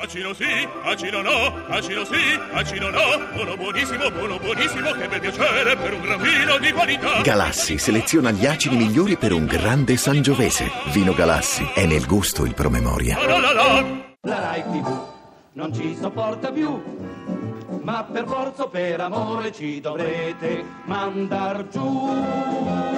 Acino sì, acino no, acino sì, acino no. Buono buonissimo, buono buonissimo, che bel piacere per un gran vino di qualità. Galassi seleziona gli acidi migliori per un grande sangiovese. Vino Galassi è nel gusto il promemoria. La la la. La Rai TV non ci sopporta più, ma per forza o per amore ci dovrete mandar giù.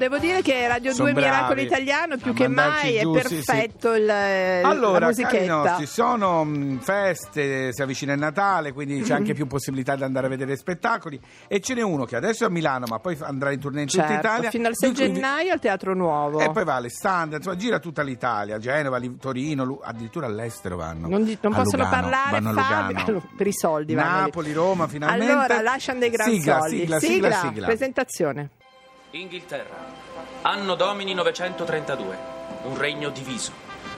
Devo dire che Radio Son 2 Miracolo bravi Italiano più a che mai giù, è sì, sì. perfetto il- la Allora, cari musichetta. nostri, sono mh, feste, si avvicina il Natale, quindi c'è anche più possibilità di andare a vedere spettacoli e ce n'è uno che adesso è a Milano, ma poi andrà in tournée in tutta Certo, Italia. fino al 6 di cui vi- gennaio al Teatro Nuovo. E poi va all'Alessandria, insomma, gira tutta l'Italia, Genova, Torino, addirittura all'estero vanno. non, di- non possono Lugano, parlare Fabio, per i soldi. Napoli, Roma, finalmente. Allora, lasciano dei gran sigla, soldi. Sigla, sigla, sigla. presentazione. Inghilterra. Anno domini 932. Un regno diviso.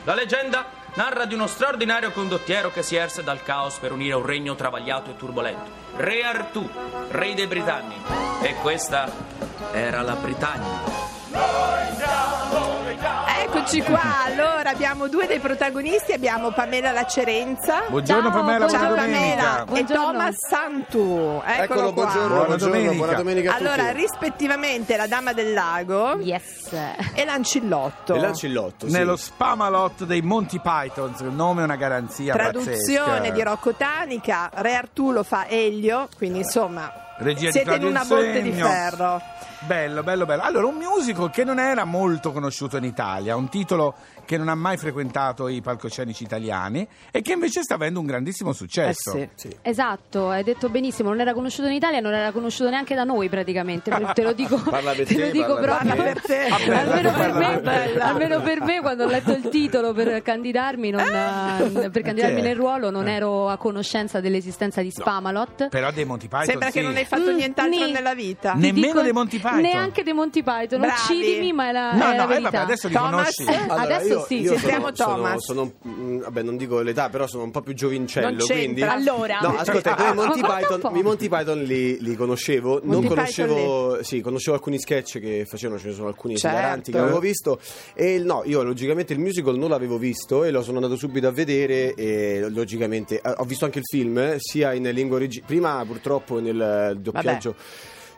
La leggenda narra di uno straordinario condottiero che si erse dal caos per unire un regno travagliato e turbolento. Re Artù, re dei Britanni. E questa era la Britannia. Eccoci qua, allora abbiamo due dei protagonisti, abbiamo Pamela Lacerenza. Buongiorno Pamela, Ciao buona Pamela domenica. e Thomas Santu. Eccolo Eccolo, qua. buongiorno, Buona buongiorno, domenica. buona domenica a tutti. Allora, rispettivamente la Dama del Lago Yes. e l'Ancillotto. E Lancillotto, sì. Nello Spamalot dei Monty Python, il nome è una garanzia Traduzione pazzesca. di Rocco Tanica, Re Artù lo fa Elio, quindi insomma Regia di siete in una botte di ferro. Bello, bello, bello. Allora, un musical che non era molto conosciuto in Italia, un titolo che non ha mai frequentato i palcoscenici italiani e che invece sta avendo un grandissimo successo. Eh sì. Esatto, hai detto benissimo, non era conosciuto in Italia, non era conosciuto neanche da noi praticamente, te lo dico, Parla per te te, lo dico proprio. te. Per te. Almeno, per me, almeno per me, quando ho letto il titolo per candidarmi, non, eh, per candidarmi nel ruolo, non Eh. ero a conoscenza dell'esistenza di Spamalot. Però dei Monty Python Sembra sì. che non hai fatto Mm, nient'altro ni- nella vita. Nemmeno dei Monty Python? Neanche dei Monty Python, Bravi. uccidimi, ma è la, No, è la no, eh, verità. vabbè, adesso li Thomas? conosci. Allora, Adesso io, sì, io sentiamo sono, Thomas. sono, sono, mm, vabbè, non dico l'età, però sono un po' più giovincello. Non. Quindi... Allora. No, ascolta, Ah, i Monty ma guarda Python, i Monty Python li, li conoscevo. non Monty conoscevo, sì, conoscevo alcuni sketch che facevano, ce ne sono alcuni Certo. esilaranti che avevo visto. E no, io logicamente il musical non l'avevo visto e lo sono andato subito a vedere. E logicamente eh, ho visto anche il film, eh, sia in lingua originale. Prima, purtroppo, nel doppiaggio.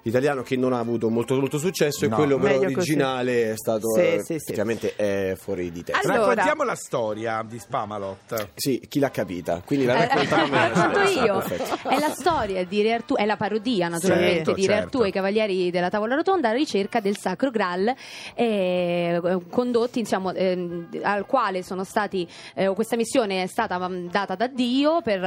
Italiano che non ha avuto molto, molto successo No. e quello però Meglio così. originale è stato Sì, eh, sì, sì. effettivamente è fuori di testa. Allora- Raccontiamo la storia di Spamalot. Sì, chi l'ha capita? Quindi la Eh, raccontiamo la racconto io. Perfetto. È la storia di Re Artù, è la parodia naturalmente Certo, di Re certo. Artù e i Cavalieri della Tavola Rotonda alla ricerca del Sacro Graal, eh, condotti, insomma, ehm, al quale sono stati, eh, questa missione è stata mm, data da Dio per eh,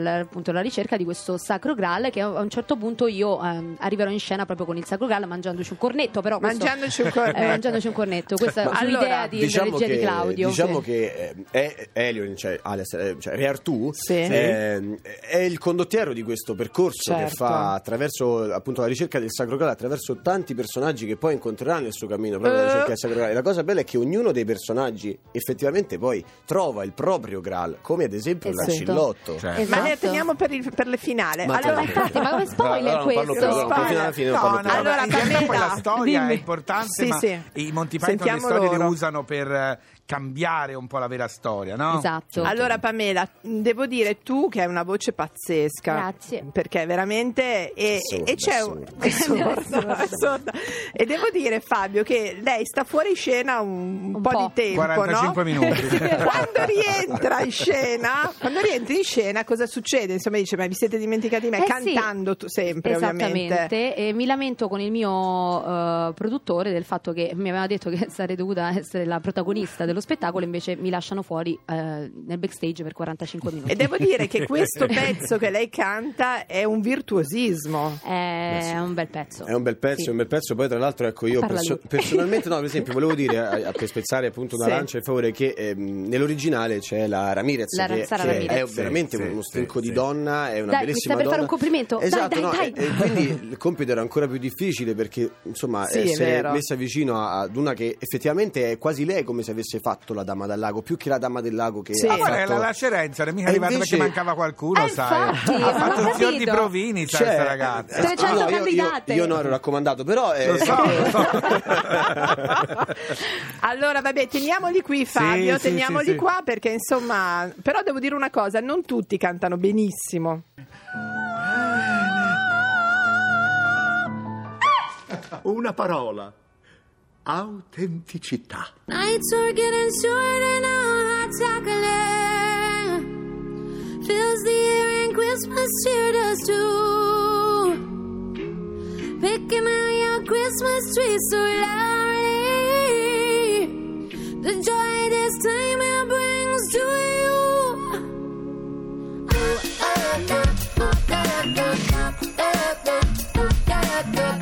la, appunto la ricerca di questo Sacro Graal che a un certo punto io ehm, arriverò in scena proprio con il Sacro Graal mangiandoci un cornetto, però questo- Mangiandoci un cornetto. eh, mangiandoci un cornetto, questa è allora, un'idea di Diciamo che, di Claudio. diciamo Sì. che eh, è Elio, cioè, alias, eh, cioè Re Artù, Sì. eh, è il condottiero di questo percorso che Certo. fa attraverso appunto la ricerca del Sacro Graal, attraverso tanti personaggi che poi incontrerà nel suo cammino proprio Eh. ricerca del Sacro Graal. E la cosa bella è che ognuno dei personaggi effettivamente poi trova il proprio Graal, come ad esempio Esatto. l'Ancillotto. Certo. Ma le Esatto. teniamo per, il- per le finale. Ma allora, infatti, ma come spoiler non parlo questo? Fino alla fine non No, parlo no, allora, in realtà poi la storia dimmi. è importante, Sì, ma sì. i Monty Python le Sentiamo storie le loro. usano per eh, cambiare un po' la vera storia, no? Esatto. Allora Pamela, devo dire tu che hai una voce pazzesca. Grazie. Perché veramente e, Assurda, e c'è un assurda. sorda. E devo dire Fabio che lei sta fuori scena un, Un po', po'. di tempo, 45 no? minuti. quando rientra in scena, quando rientri in scena cosa succede? Insomma dice "Ma vi siete dimenticati di me?" Eh sì. cantando tu sempre ovviamente. E mi lamento con il mio eh, produttore del fatto che mi aveva detto che sarei dovuta essere la protagonista dello spettacolo, invece mi lasciano fuori eh, nel backstage per 45 minuti. E devo dire che questo pezzo che lei canta è un virtuosismo. È un bel pezzo. È un bel pezzo, Sì. è un bel pezzo. Poi, tra l'altro, ecco, io perso- personalmente, no, per esempio, volevo dire a- a- per spezzare appunto una Sì. lancia in favore che ehm, nell'originale c'è la Ramirez, La che, che Ramirez. è veramente Sì, uno sì. di donna, è una Dai, mi bellissima stai per donna. fare un complimento? Dai, Esatto, dai, no, dai. E, e quindi il compito era ancora più difficile perché insomma Sì, è essere vero. messa vicino a- ad una che effettivamente è quasi lei come se avesse fatto la Dama del Lago, più che la Dama del Lago che Sì. ha fatto... la, la Cerenza non è mica arrivata invece- perché mancava qualcuno, Eh, sai. infatti, ha fatto il fior di provini, sai, Cioè, ragazza. eh, 300 no, io- io, candidate. io non ero raccomandato, però... eh, Lo so, lo so. Allora, vabbè, teniamoli qui, Fabio, sì, teniamoli sì, sì. qua perché insomma. Però devo dire una cosa: non tutti cantano benissimo. Una parola. Autenticità. Nights are getting shorter now, hot chocolate fills the air and Christmas cheer does too. Picking out your Christmas tree so loudly, the joy this time it brings to you. Santa's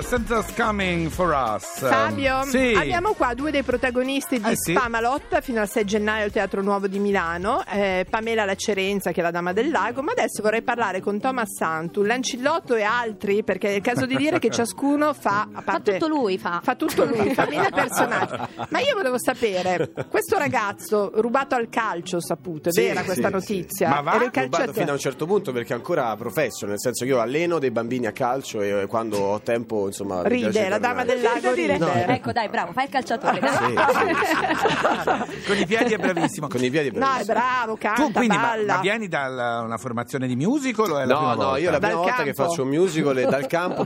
Sia, Santa's coming for us. Fabio, Sì. abbiamo qua due dei protagonisti di Eh, sì. Spamalot fino al 6 gennaio al Teatro Nuovo di Milano, eh, Pamela La Cerenza che è la Dama del Lago, ma adesso vorrei parlare con Thomas Santu, Lancillotto e altri, perché è il caso di dire che ciascuno fa, a Fa parte, tutto lui, fa. fa tutto lui, fa mille personaggi. Ma io volevo sapere, questo ragazzo rubato al calcio, ho saputo, è Sì, vera sì, questa sì. notizia? Ma va? Era il rubato calciatore. fino a un certo punto perché è ancora profession, nel senso che io alleno dei bambini a calcio e quando ho tempo, insomma, Ride, la Dama del Lago ride. No, Ecco, dai, bravo, fai il calciatore. Sì, sì, sì. Con i piedi è bravissimo. Con i piedi No, è bravo, canta, Tu quindi ma, balla. ma vieni da una formazione di musical o è la prima No, no, volta? io è la prima Dal volta che campo. faccio un musical e dal campo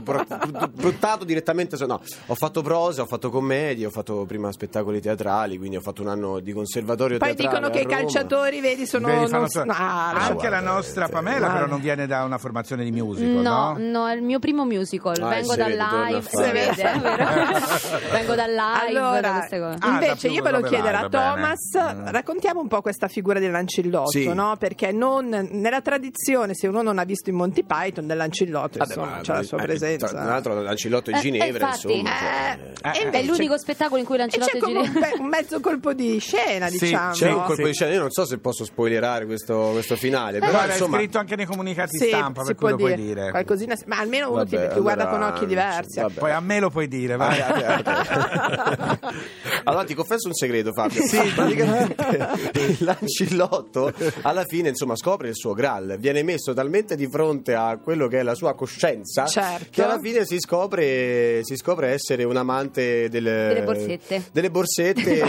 bruttato direttamente. su- No, ho fatto prosa, ho fatto commedie, ho fatto prima spettacoli teatrali, quindi ho fatto un anno di conservatorio Poi teatrale. dicono che i calciatori, vedi, sono... Vedi, non so- no, ah, Anche guarda, la nostra eh, Pamela però non viene da una formazione di musical, No, no? no, è il mio primo musical. Ah, Vengo si live. Si vede, è vero? Vengo dal live, da Allora, queste cose. Ah, da invece più io volevo chiedere a va bene. Thomas, Mm. raccontiamo un po' questa figura dell'ancillotto, Sì. no? Perché non, nella tradizione, se uno non ha visto i Monty Python, dell'ancillotto, Vabbè, insomma, ma- c'è la sua eh, presenza. Tra l'altro, Lancillotto e Eh, Ginevra, infatti. insomma. cioè, Eh, e Eh, invece- È l'unico spettacolo in cui come un, Ginevra. un mezzo colpo di scena, Sì, diciamo. C'è un colpo sì. di scena, io non so se posso spoilerare questo, questo finale, però insomma... è scritto anche nei comunicati Sì, stampa, per può cui lo dire. puoi dire. Qualcosina, ma almeno Vabbè, perché guarda allora, con occhi diversi. Vabbè. Poi a me lo puoi dire, vai. Ah, allora ti confesso un segreto Fabio Sì. praticamente il Lancillotto alla fine insomma scopre il suo Graal viene messo talmente di fronte a quello che è la sua coscienza Certo. che alla fine si scopre, si scopre essere un amante del- Delle borsette. delle borsette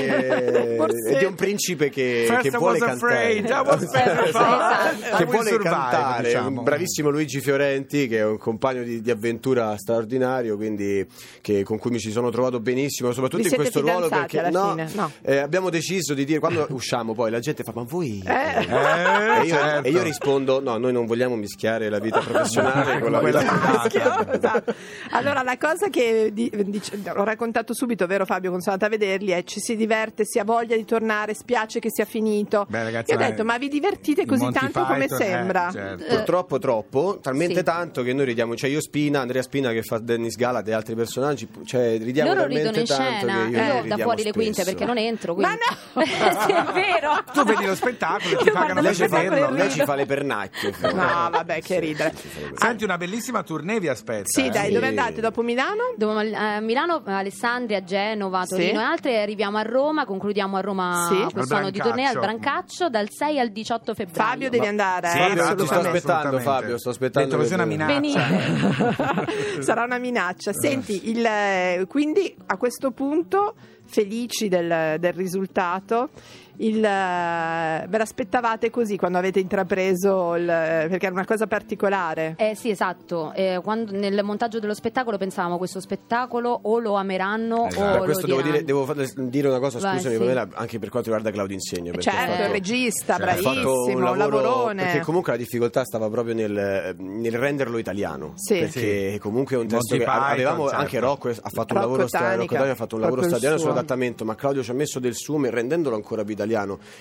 e- Borsette. e di un principe che, che vuole was afraid, I was cantare Esatto. Che vuole survive, cantare diciamo. un bravissimo Luigi Fiorenti che è un compagno di, di avventura straordinario quindi che- con cui mi ci sono trovato benissimo soprattutto Vi in questo ruolo perché no? No. eh, abbiamo deciso di dire quando usciamo poi la gente fa ma voi Eh. Eh, e, io, certo. e io rispondo no noi non vogliamo mischiare la vita professionale con la Quella vita privata. Esatto. Allora, la cosa che di- dice- ho raccontato subito, vero Fabio, quando sono andata a vederli, è ci si diverte, si ha voglia di tornare, spiace che sia finito. Beh, ragazzi, Io ho detto, ma vi divertite così tanto come Python, eh, sembra? certo. Purtroppo troppo, talmente Sì. tanto che noi ridiamo, cioè io Spina, Andrea Spina che fa Dennis Galat e altri personaggi, cioè ridiamo Loro talmente ridono in tanto scena, che io io da fuori le quinte spesso. perché non entro. Ma Quindi... no! sì, è vero. Tu vedi lo spettacolo e ti pagano Lei ci, fa, vederlo. lei ci fa le pernacchie. No, vabbè, che ridere. Senti, una bellissima tournée vi aspetta. Sì, eh? dai, Sì. dove andate dopo Milano? Dove- a Milano, Alessandria, Genova, Sì. Torino e altre. Arriviamo a Roma, concludiamo a Roma Sì. quest'anno di tournée al. Brancaccio dal 6 al 18 febbraio. Fabio, devi andare. Sì, eh, no, ti sto aspettando. Fabio, sto aspettando Detto così è una minaccia. Venite. Sarà una minaccia. Senti, il, eh, quindi a questo punto, felici del, del risultato, il, eh, ve l'aspettavate così quando avete intrapreso, il, perché era una cosa particolare. Eh sì, esatto. Eh, quando- nel montaggio dello spettacolo pensavamo questo spettacolo o lo ameranno Esatto. o Per lo questo devo dire, devo fare- dire una cosa, Vai, scusami, sì. Pamela, anche per quanto riguarda Claudio Insegno. Certo, fatto- il regista, Certo. ha fatto bravissimo, un, lavorone. Perché comunque la difficoltà stava proprio nel, nel renderlo italiano. Sì. Perché comunque è un testo Monty che Python, avevamo certo. anche Rocco ha fatto Rocco un lavoro stra- Tanica, Rocco Tanica ha fatto un lavoro suo. sull'adattamento, ma Claudio ci ha messo del suo rendendolo ancora più italiano.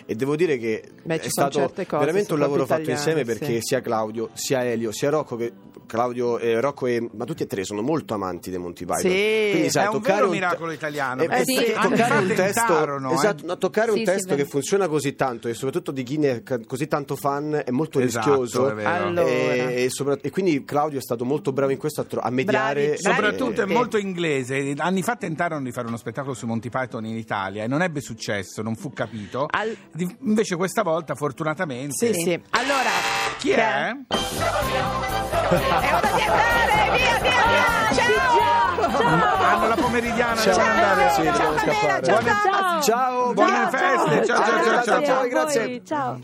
E devo dire che Beh, è stato veramente un lavoro fatto insieme perché sì. sia Claudio, sia Elio, sia Rocco che Claudio, eh, Rocco e ma tutti e tre sono molto amanti dei Monty Python. Sì. Quindi sai È un vero te- miracolo italiano, Eh, perché eh, sì, toccare un testo eh. esatto, no, toccare un Sì, sì, testo che funziona così tanto e soprattutto di chi ne è così tanto fan è molto Esatto, rischioso è. Allora. e, e sopra- e quindi Claudio è stato molto bravo in questo a, tro- a mediare Bravi, bravi. Soprattutto è molto inglese. Anni fa tentarono di fare uno spettacolo su Monty Python in Italia e non ebbe successo, non fu capito. Al- Di- Invece questa volta, fortunatamente. Sì, sì. Allora, Chi è? È ora di andare, via, via, via. Ciao! Hanno la pomeridiana, Ciao, devono andare. sì, ciao, Pamela, scappare. ciao, Buone- Ciao. ciao Buone Ciao, feste, ciao, ciao, ciao, Grazie ciao, a ciao, voi, grazie. Ciao.